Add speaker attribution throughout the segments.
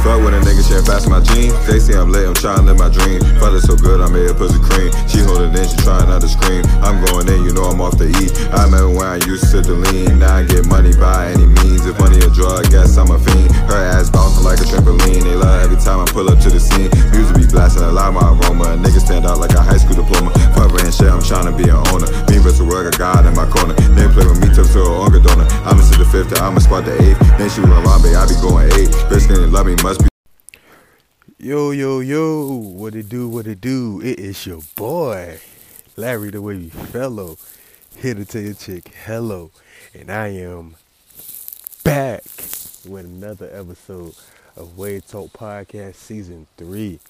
Speaker 1: Fuck when a nigga share fast my jeans. They say I'm late, I'm trying to live my dream. Fuck so good, I made a pussy cream. She hold it in, she trying not to scream. I'm going in, you know I'm off the E. I remember when I used to the lean. Now I get money by any means. If money a drug, guess I'm a fiend. Her ass bouncing like a trampoline. They love every time I pull up to the scene. Music be blasting, a lot my aroma. A nigga stand out like a high school diploma. Fuck and shit, I'm trying to be an owner. Me versus work, a god in my corner. They play with me, tough to a longer donor. I'ma sit the fifth, I'ma squat the eighth. Then she with Harambe, I be going eight. Bitch, can love me, be.
Speaker 2: Yo, yo, yo, what it do, what it do? It is your boy, Larry the Wavy Fellow, here to tell your chick hello. And I am back with another episode of Wave Talk Podcast Season 3.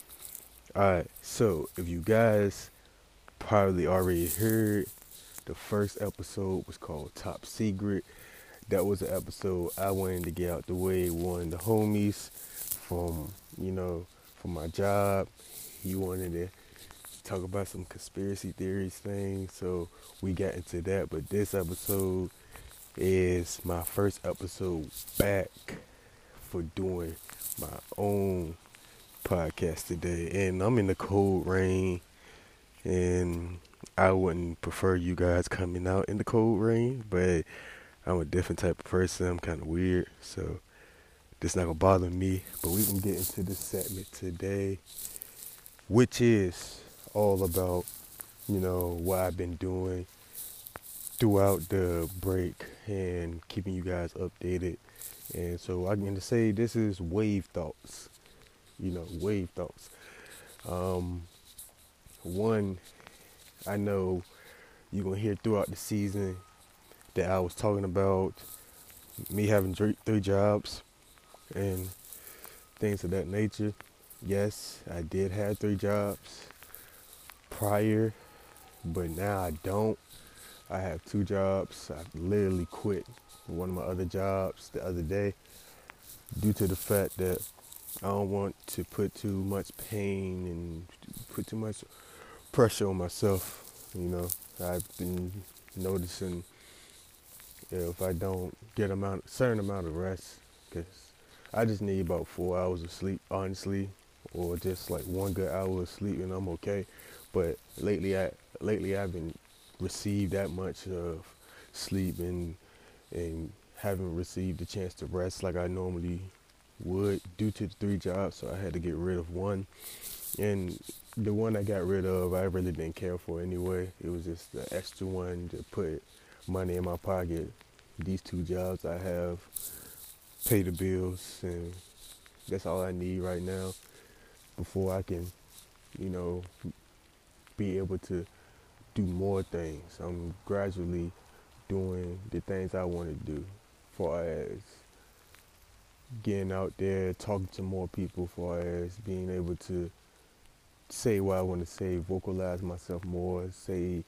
Speaker 2: Alright, so if you guys probably already heard, the first episode was called Top Secret. That was an episode I wanted to get out the way. One of the homies from, you know, from my job. He wanted to talk about some conspiracy theories things, so we got into that. But this episode is my first episode back for doing my own podcast today. And I'm in the cold rain and I wouldn't prefer you guys coming out in the cold rain, but I'm a different type of person. I'm kind of weird, so this not gonna bother me, but we can get into this segment today, which is all about, you know, what I've been doing throughout the break and keeping you guys updated. And so I'm gonna say this is wave thoughts, you know, wave thoughts. Um, one, I know you're gonna hear throughout the season that I was talking about me having three jobs and things of that nature. Yes, I did have three jobs prior, but now I don't. I have two jobs. I literally quit one of my other jobs the other day due to the fact that I don't want to put too much pain and put too much pressure on myself. You know, I've been noticing if I don't get a certain amount of rest, because I just need about four hours of sleep, honestly, or just like one good hour of sleep, and I'm okay. But lately, I lately I've been received that much of sleep and and haven't received the chance to rest like I normally would due to the three jobs. So I had to get rid of one, and the one I got rid of, I really didn't care for anyway. It was just the extra one to put money in my pocket. These two jobs I have pay the bills, and that's all I need right now before I can, you know, be able to do more things. I'm gradually doing the things I want to do, far as getting out there, talking to more people, far as being able to say what I want to say, vocalize myself more, say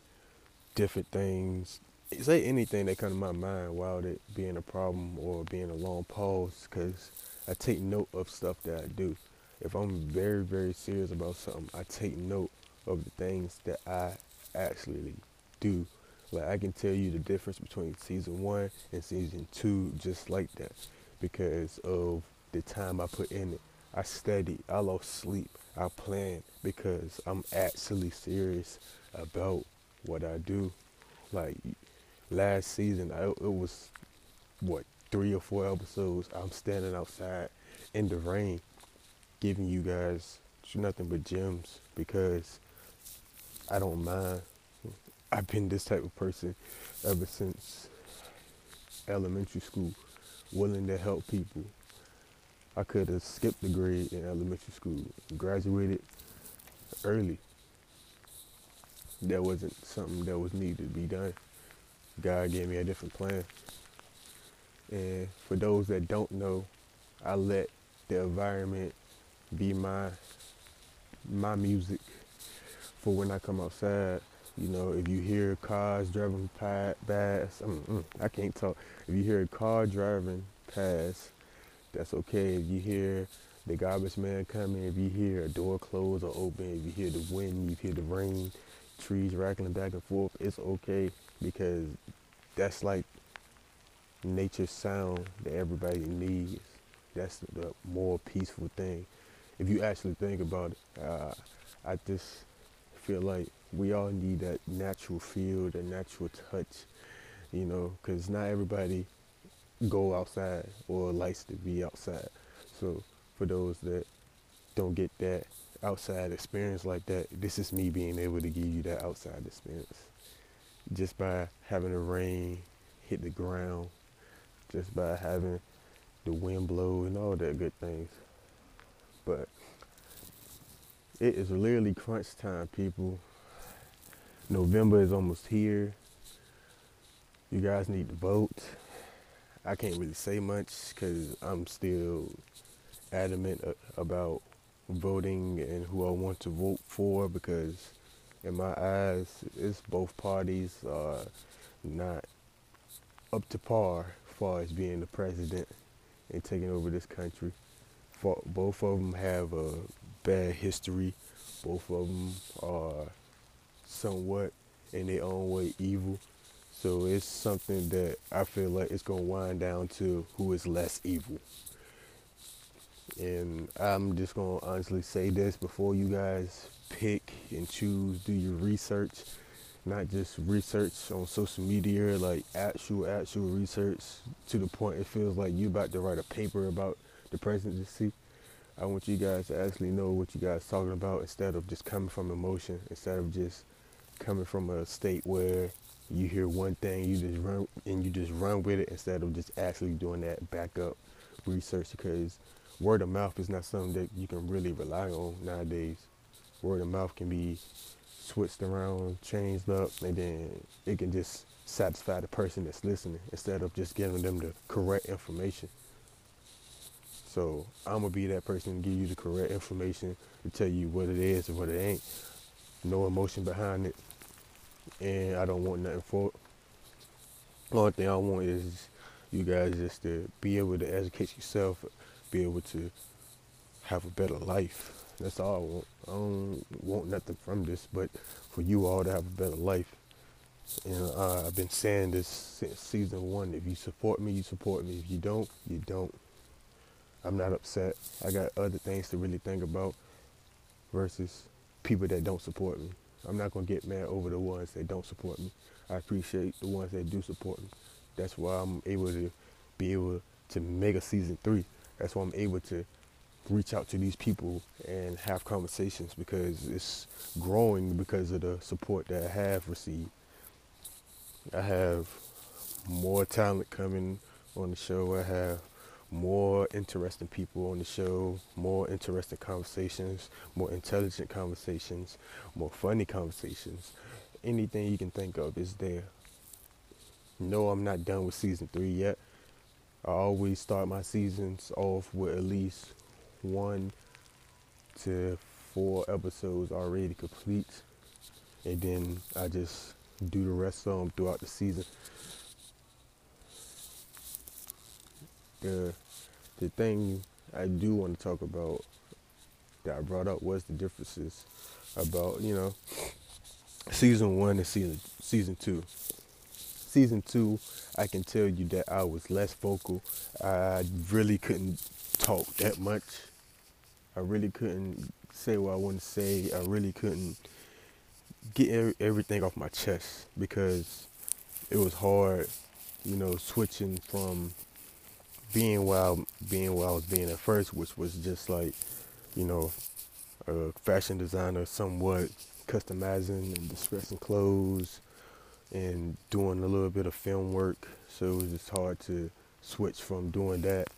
Speaker 2: different things, say anything that comes to my mind without it being a problem or being a long pause because I take note of stuff that I do. If I'm very, very serious about something, I take note of the things that I actually do. Like I can tell you the difference between season one and season two just like that because of the time I put in it. I study, I lost sleep, I plan because I'm actually serious about what I do. Like last season, I, it was what three or four episodes. I'm standing outside in the rain, giving you guys nothing but gems because I don't mind. I've been this type of person ever since elementary school, willing to help people. I could have skipped the grade in elementary school, graduated early. That wasn't something that was needed to be done. God gave me a different plan. And for those that don't know, I let the environment be my my music for when I come outside. You know, if you hear cars driving past, mm, mm, I can't talk. If you hear a car driving past, that's okay. If you hear the garbage man coming, if you hear a door close or open, if you hear the wind, you hear the rain, trees rattling back and forth, it's okay because that's like nature's sound that everybody needs. That's the more peaceful thing. If you actually think about it, uh, I just feel like we all need that natural feel, that natural touch, you know, because not everybody go outside or likes to be outside. So for those that don't get that outside experience like that, this is me being able to give you that outside experience. Just by having the rain hit the ground, just by having the wind blow and all that good things. But it is literally crunch time, people. November is almost here. You guys need to vote. I can't really say much because I'm still adamant about voting and who I want to vote for because in my eyes, it's both parties are not up to par as far as being the president and taking over this country. Both of them have a bad history. Both of them are somewhat in their own way evil. So it's something that I feel like it's going to wind down to who is less evil. And I'm just going to honestly say this before you guys pick and choose, do your research, not just research on social media, like actual, actual research to the point it feels like you about to write a paper about the presidency. I want you guys to actually know what you guys talking about instead of just coming from emotion, instead of just coming from a state where you hear one thing, you just run and you just run with it instead of just actually doing that backup research because word of mouth is not something that you can really rely on nowadays. Word of mouth can be switched around, changed up, and then it can just satisfy the person that's listening instead of just giving them the correct information. So I'm gonna be that person to give you the correct information to tell you what it is and what it ain't. No emotion behind it, and I don't want nothing for it. The only thing I want is you guys just to be able to educate yourself, be able to have a better life. That's all I want. I don't want nothing from this, but for you all to have a better life. And uh, I've been saying this since season one. If you support me, you support me. If you don't, you don't. I'm not upset. I got other things to really think about versus people that don't support me. I'm not gonna get mad over the ones that don't support me. I appreciate the ones that do support me. That's why I'm able to be able to make a season three. That's why I'm able to reach out to these people and have conversations because it's growing because of the support that I have received. I have more talent coming on the show. I have more interesting people on the show, more interesting conversations, more intelligent conversations, more funny conversations. Anything you can think of is there. No, I'm not done with season three yet. I always start my seasons off with at least one to four episodes already complete, and then I just do the rest of them throughout the season. The the thing I do want to talk about that I brought up was the differences about you know season one and season season two. Season two, I can tell you that I was less vocal. I really couldn't talk that much. I really couldn't say what I wanted to say. I really couldn't get everything off my chest because it was hard, you know, switching from being while being where I was being at first, which was just like, you know, a fashion designer, somewhat customizing and distressing clothes and doing a little bit of film work. So it was just hard to switch from doing that,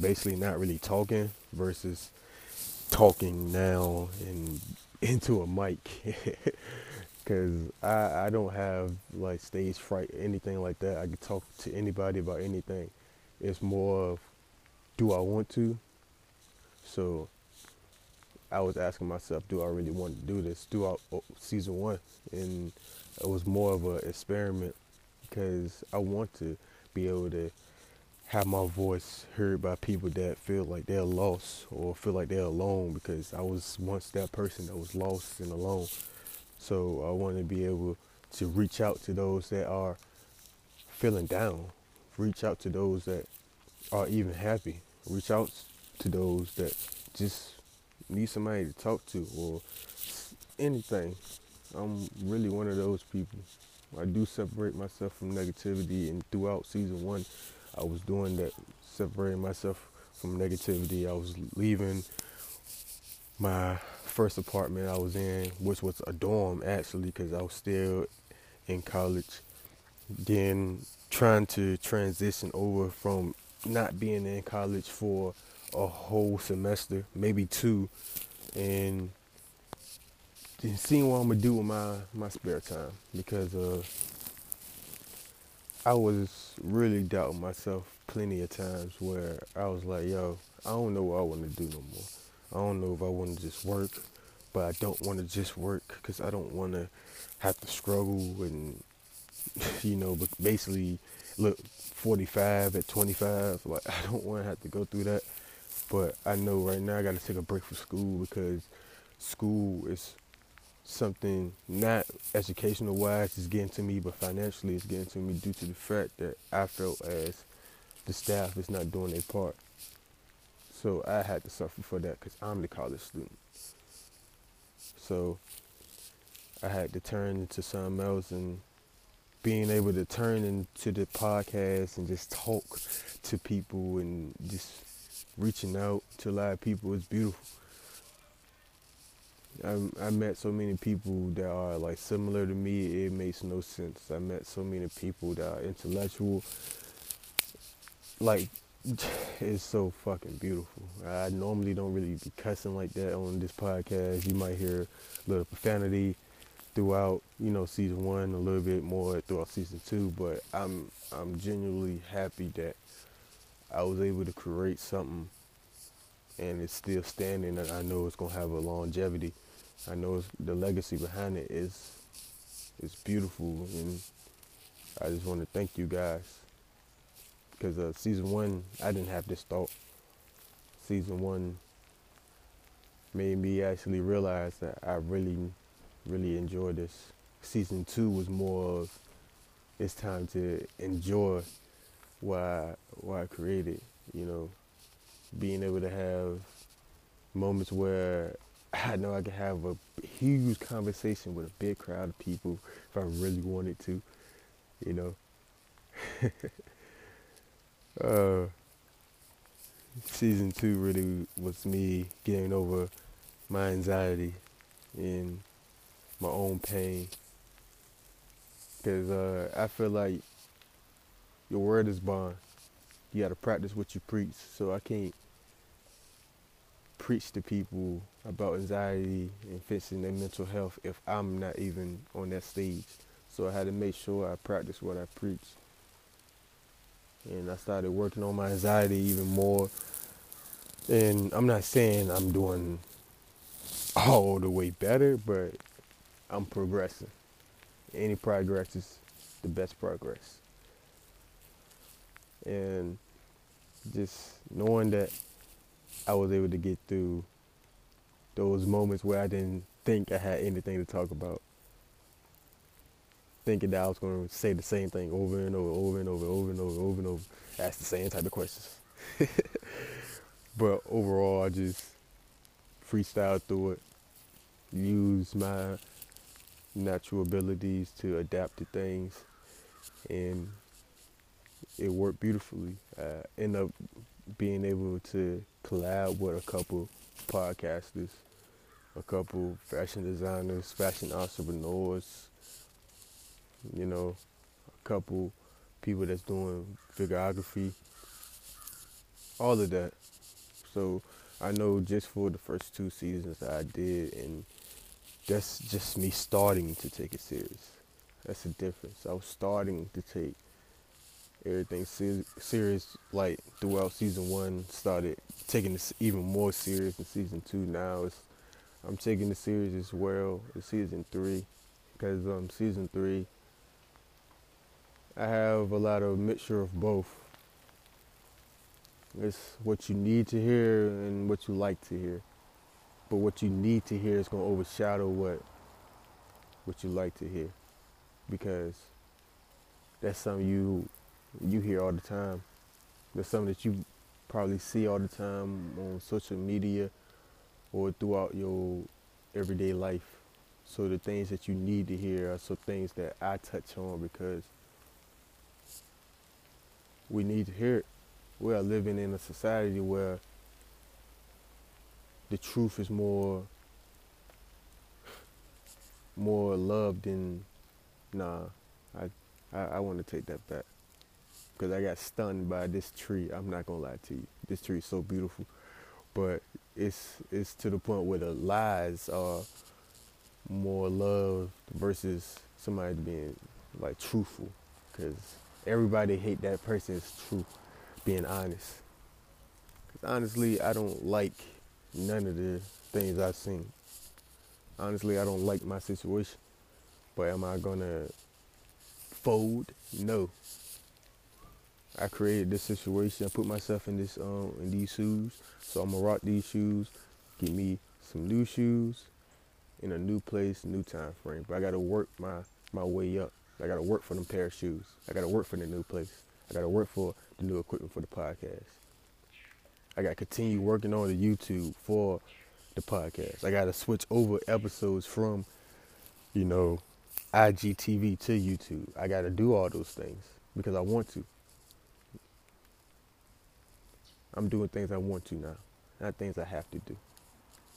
Speaker 2: basically not really talking, versus talking now and into a mic. Cause I, I don't have like stage fright anything like that. I can talk to anybody about anything. It's more of, do I want to? So I was asking myself, do I really want to do this throughout oh, season one? And it was more of an experiment because I want to be able to have my voice heard by people that feel like they're lost or feel like they're alone because I was once that person that was lost and alone. So I want to be able to reach out to those that are feeling down reach out to those that are even happy, reach out to those that just need somebody to talk to or anything. I'm really one of those people. I do separate myself from negativity, and throughout season one, I was doing that, separating myself from negativity. I was leaving my first apartment I was in, which was a dorm actually, because I was still in college. Then trying to transition over from not being in college for a whole semester, maybe two, and seeing what I'm gonna do with my my spare time because uh, I was really doubting myself plenty of times where I was like, yo, I don't know what I want to do no more. I don't know if I want to just work, but I don't want to just work because I don't want to have to struggle and you know, but basically look 45 at 25. Like I don't want to have to go through that. But I know right now I got to take a break from school because school is something not educational wise is getting to me, but financially it's getting to me due to the fact that I felt as the staff is not doing their part. So I had to suffer for that because I'm the college student. So I had to turn into something else and being able to turn into the podcast and just talk to people and just reaching out to a lot of people is beautiful. I, I met so many people that are like similar to me. It makes no sense. I met so many people that are intellectual. Like, it's so fucking beautiful. I normally don't really be cussing like that on this podcast. You might hear a little profanity throughout, you know, season one, a little bit more throughout season two. But I'm I'm genuinely happy that I was able to create something and it's still standing and I know it's gonna have a longevity. I know the legacy behind it is is beautiful and I just want to thank you guys because uh, season one I didn't have this thought. Season one made me actually realize that I really really enjoy this. Season two was more of it's time to enjoy I, what I created. You know, being able to have moments where I know I can have a huge conversation with a big crowd of people if I really wanted to. You know. uh, season two really was me getting over my anxiety and my own pain. Because uh, I feel like your word is bond. You got to practice what you preach. So I can't preach to people about anxiety and fixing their mental health if I'm not even on that stage. So I had to make sure I practice what I preach. And I started working on my anxiety even more. And I'm not saying I'm doing all the way better, but I'm progressing. Any progress is the best progress. And just knowing that I was able to get through those moments where I didn't think I had anything to talk about. Thinking that I was going to say the same thing over and over, over and over, over and over, over and over, ask the same type of questions. but overall, I just freestyle through it, use my natural abilities to adapt to things, and it worked beautifully. I end up being able to collab with a couple podcasters, a couple fashion designers, fashion entrepreneurs, you know, a couple people that's doing videography, all of that. So I know just for the first two seasons I did and that's just me starting to take it serious. That's the difference. I was starting to take everything ser- serious, like throughout season one. Started taking this even more serious in season two. Now it's I'm taking the series as well in season three, because um season three I have a lot of mixture of both. It's what you need to hear and what you like to hear. But what you need to hear is to overshadow what what you like to hear because that's something you you hear all the time. That's something that you probably see all the time on social media or throughout your everyday life. So the things that you need to hear are some things that I touch on because we need to hear it. We are living in a society where the truth is more more loved than nah. I I, I want to take that back because I got stunned by this tree. I'm not gonna lie to you. This tree is so beautiful, but it's it's to the point where the lies are more love versus somebody being like truthful, because everybody hate that person's truth, being honest. Cause honestly, I don't like none of the things I've seen. Honestly, I don't like my situation, but am I gonna fold? No. I created this situation. I put myself in this um in these shoes, so I'm gonna rock these shoes. Get me some new shoes in a new place, new time frame. But I gotta work my my way up. I gotta work for them pair of shoes. I gotta work for the new place. I gotta work for the new equipment for the podcast. I gotta continue working on the YouTube for the podcast. I gotta switch over episodes from, you know, IGTV to YouTube. I gotta do all those things because I want to. I'm doing things I want to now, not things I have to do.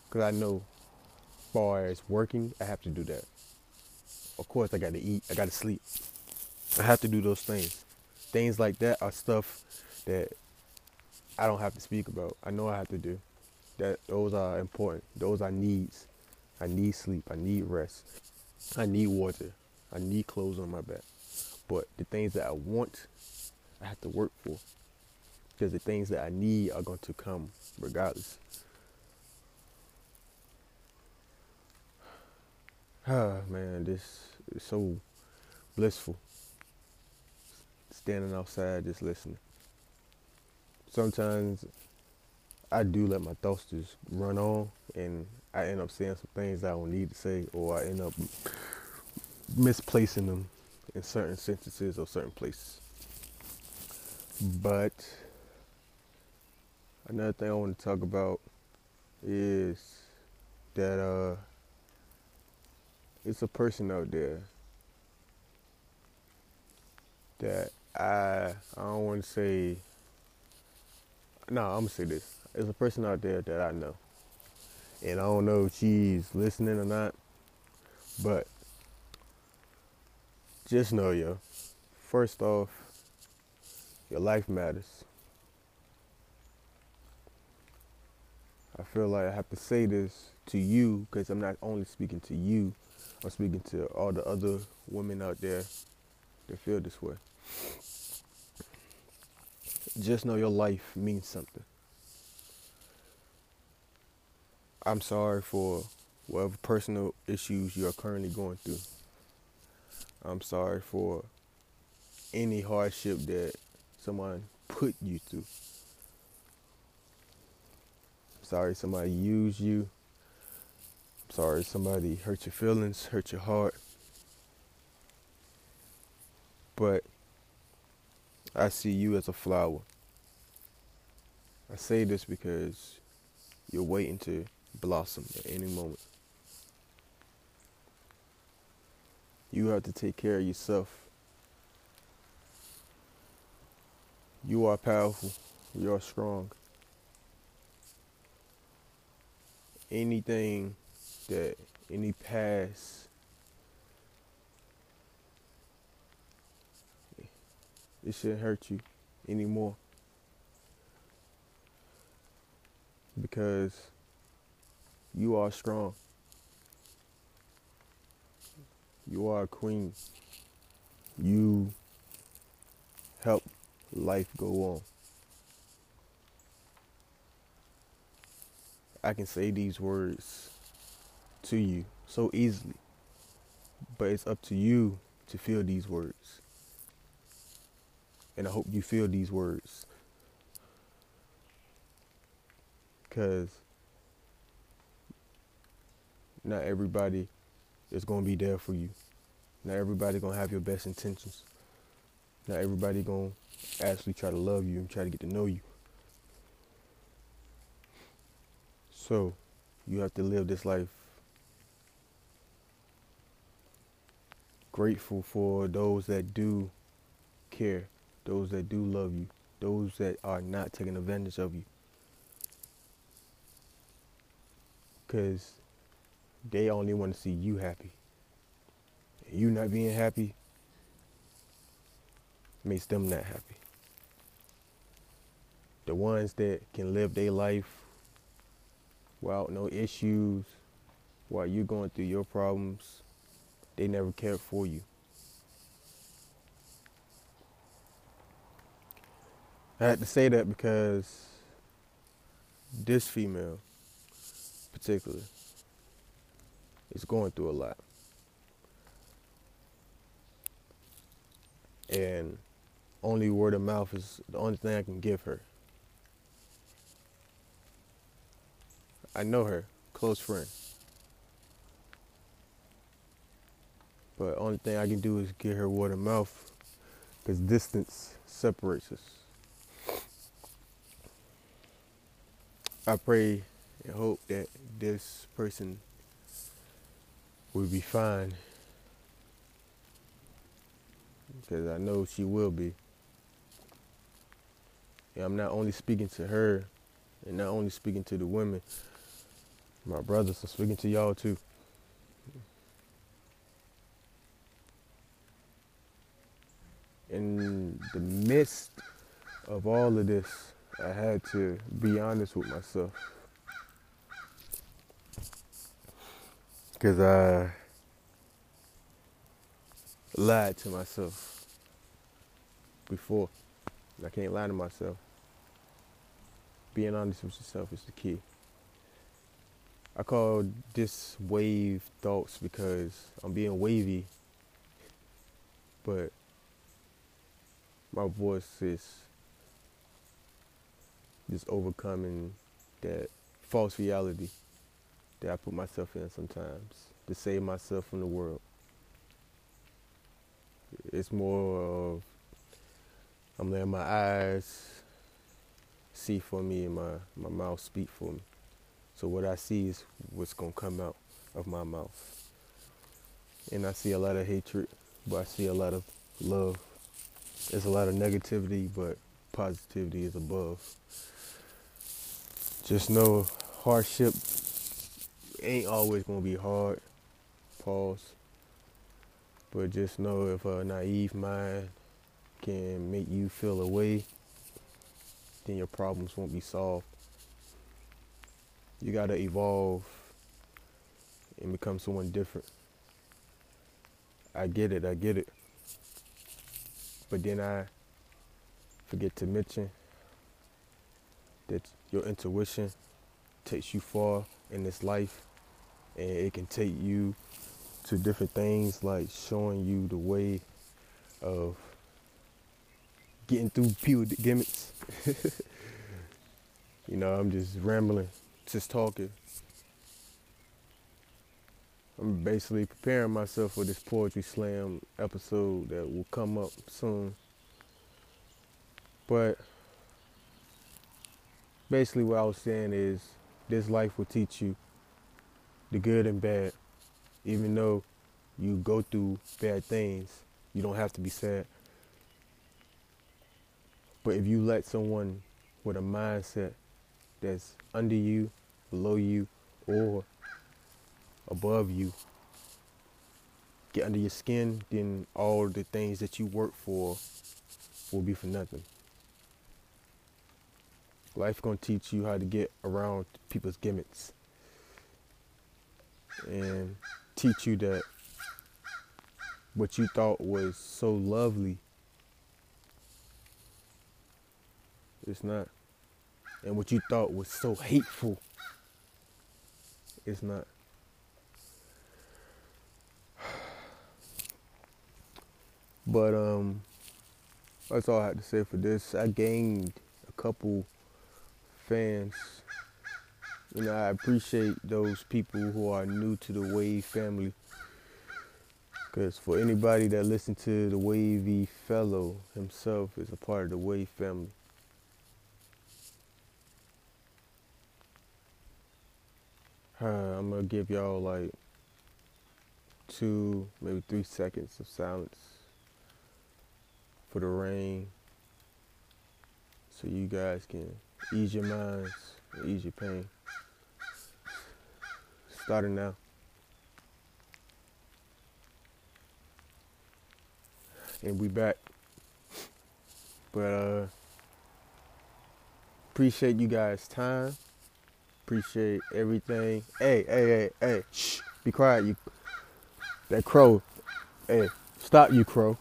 Speaker 2: Because I know, as far as working, I have to do that. Of course, I got to eat, I got to sleep. I have to do those things. Things like that are stuff that I don't have to speak about. I know I have to do. That those are important. Those are needs. I need sleep. I need rest. I need water. I need clothes on my back. But the things that I want, I have to work for because the things that I need are going to come regardless. Ah, man, this is so blissful. Standing outside, just listening. Sometimes I do let my thoughts just run on, and I end up saying some things I don't need to say, or I end up misplacing them in certain sentences or certain places. But another thing I want to talk about is that uh, it's a person out there that I I don't want to say. No, I'm gonna say this. There's a person out there that I know, and I don't know if she's listening or not, but just know, yo. First off, your life matters. I feel like I have to say this to you because I'm not only speaking to you, I'm speaking to all the other women out there that feel this way. Just know your life means something. I'm sorry for whatever personal issues you are currently going through. I'm sorry for any hardship that someone put you through sorry somebody used you. I'm sorry somebody hurt your feelings, hurt your heart. But I see you as a flower. I say this because you're waiting to blossom at any moment. You have to take care of yourself. You are powerful. You are strong. Anything that any past it shouldn't hurt you anymore. Because you are strong. You are a queen. You help life go on I can say these words to you so easily. But it's up to you to feel these words. And I hope you feel these words. Because not everybody is going to be there for you. Not everybody going to have your best intentions. Not everybody going to actually try to love you and try to get to know you. So you have to live this life grateful for those that do care, those that do love you, those that are not taking advantage of you. Because they only want to see you happy. And you not being happy makes them not happy. The ones that can live their life without no issues, while you're going through your problems, they never cared for you. I had to say that because this female, particularly, is going through a lot. And only word of mouth is the only thing I can give her. I know her, close friend. But only thing I can do is get her of mouth because distance separates us. I pray and hope that this person will be fine because I know she will be. And I'm not only speaking to her and not only speaking to the women, my brothers, I'm speaking to y'all too. In the midst of all of this, I had to be honest with myself. Because I lied to myself before. I can't lie to myself. Being honest with yourself is the key. I call this wave thoughts because I'm being wavy, but my voice is just overcoming that false reality that I put myself in sometimes to save myself from the world. It's more of I'm letting my eyes see for me and my, my mouth speak for me. So what I see is what's gonna come out of my mouth. And I see a lot of hatred, but I see a lot of love. There's a lot of negativity, but positivity is above. Just know hardship ain't always gonna be hard. Pause. But just know if a naive mind can make you feel away, then your problems won't be solved. You gotta evolve and become someone different. I get it, I get it. But then I forget to mention that your intuition takes you far in this life and it can take you to different things like showing you the way of getting through people gimmicks. you know, I'm just rambling, just talking. I'm basically preparing myself for this poetry slam episode that will come up soon. But basically, what I was saying is this life will teach you the good and bad. Even though you go through bad things, you don't have to be sad. But if you let someone with a mindset that's under you, below you, or above you get under your skin, then all the things that you work for will be for nothing. Life gonna teach you how to get around people's gimmicks and teach you that what you thought was so lovely it's not and what you thought was so hateful it's not but um that's all I have to say for this. I gained a couple fans you know, I appreciate those people who are new to the Wave family. Because for anybody that listens to the Wavy fellow himself is a part of the Wave family. I'm gonna give y'all like two, maybe three seconds of silence for the rain so you guys can ease your minds ease your pain. Starting now. And we back. But uh appreciate you guys' time. Appreciate everything. Hey, hey, hey, hey, shh. Be quiet, you that crow. Hey, stop you crow.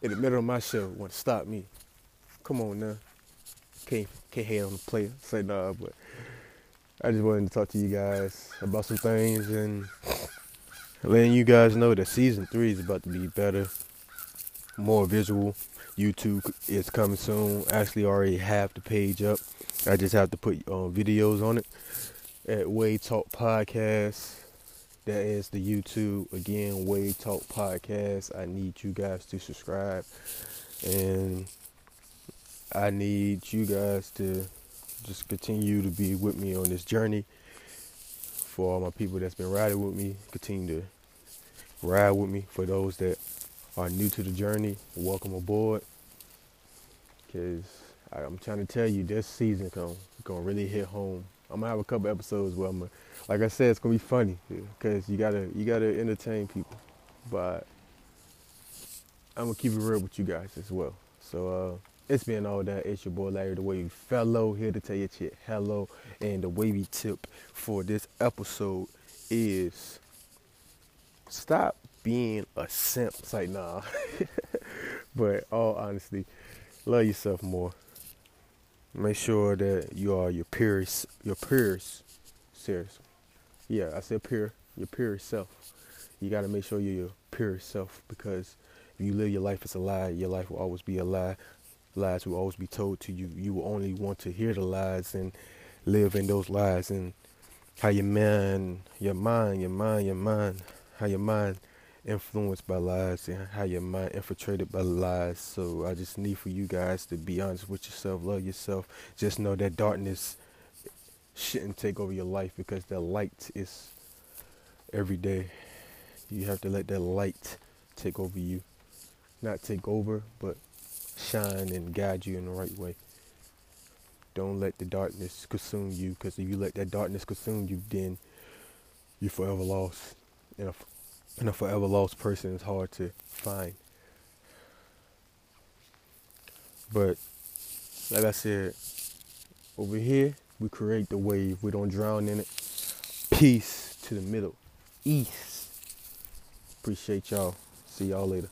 Speaker 2: In the middle of my show, want to stop me. Come on now. Can't can't hate on the player. Say nah, but I just wanted to talk to you guys about some things and letting you guys know that season three is about to be better, more visual. YouTube is coming soon. Actually, already have the page up. I just have to put um, videos on it at Wave Talk Podcast. That is the YouTube again, Wave Talk Podcast. I need you guys to subscribe and I need you guys to just continue to be with me on this journey. For all my people that's been riding with me, continue to ride with me. For those that are new to the journey, welcome aboard. Cause I'm trying to tell you, this season gonna, gonna really hit home. I'm gonna have a couple episodes where I'm, gonna, like I said, it's gonna be funny, cause you gotta you gotta entertain people, but I'm gonna keep it real with you guys as well. So. uh it's been all that. It's your boy Larry, the Wavy Fellow, here to tell you shit hello. And the wavy tip for this episode is stop being a simp. It's like, nah. but all honesty, love yourself more. Make sure that you are your peers, your peers. Serious. Yeah, I said peer, your peer self. You got to make sure you're your pure self because if you live your life as a lie, your life will always be a lie lies will always be told to you. You will only want to hear the lies and live in those lies and how your mind, your mind, your mind, your mind, how your mind influenced by lies and how your mind infiltrated by lies. So I just need for you guys to be honest with yourself, love yourself. Just know that darkness shouldn't take over your life because the light is every day. You have to let that light take over you. Not take over, but shine and guide you in the right way. Don't let the darkness consume you, because if you let that darkness consume you, then you're forever lost. And a, and a forever lost person is hard to find. But, like I said, over here, we create the wave. We don't drown in it. Peace to the Middle East. Appreciate y'all. See y'all later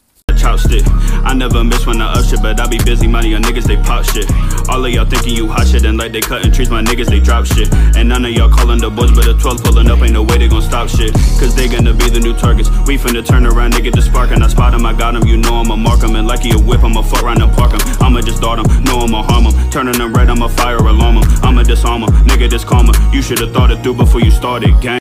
Speaker 3: stick. I never miss when I up shit, but I be busy money on niggas, they pop shit. All of y'all thinking you hot shit and like they cutting trees, my niggas, they drop shit. And none of y'all calling the boys, but the 12 pulling up, ain't no way they gon' stop shit. Cause they gonna be the new targets. We finna turn around, nigga, the spark and I spot him, I got him, you know I'ma mark him. And like he a whip, I'ma fuck around and park him. I'ma just dart him, know I'ma harm him. Turning them red, I'ma fire alarm him. I'ma disarm him, nigga, this calmer. You should've thought it through before you started, gang.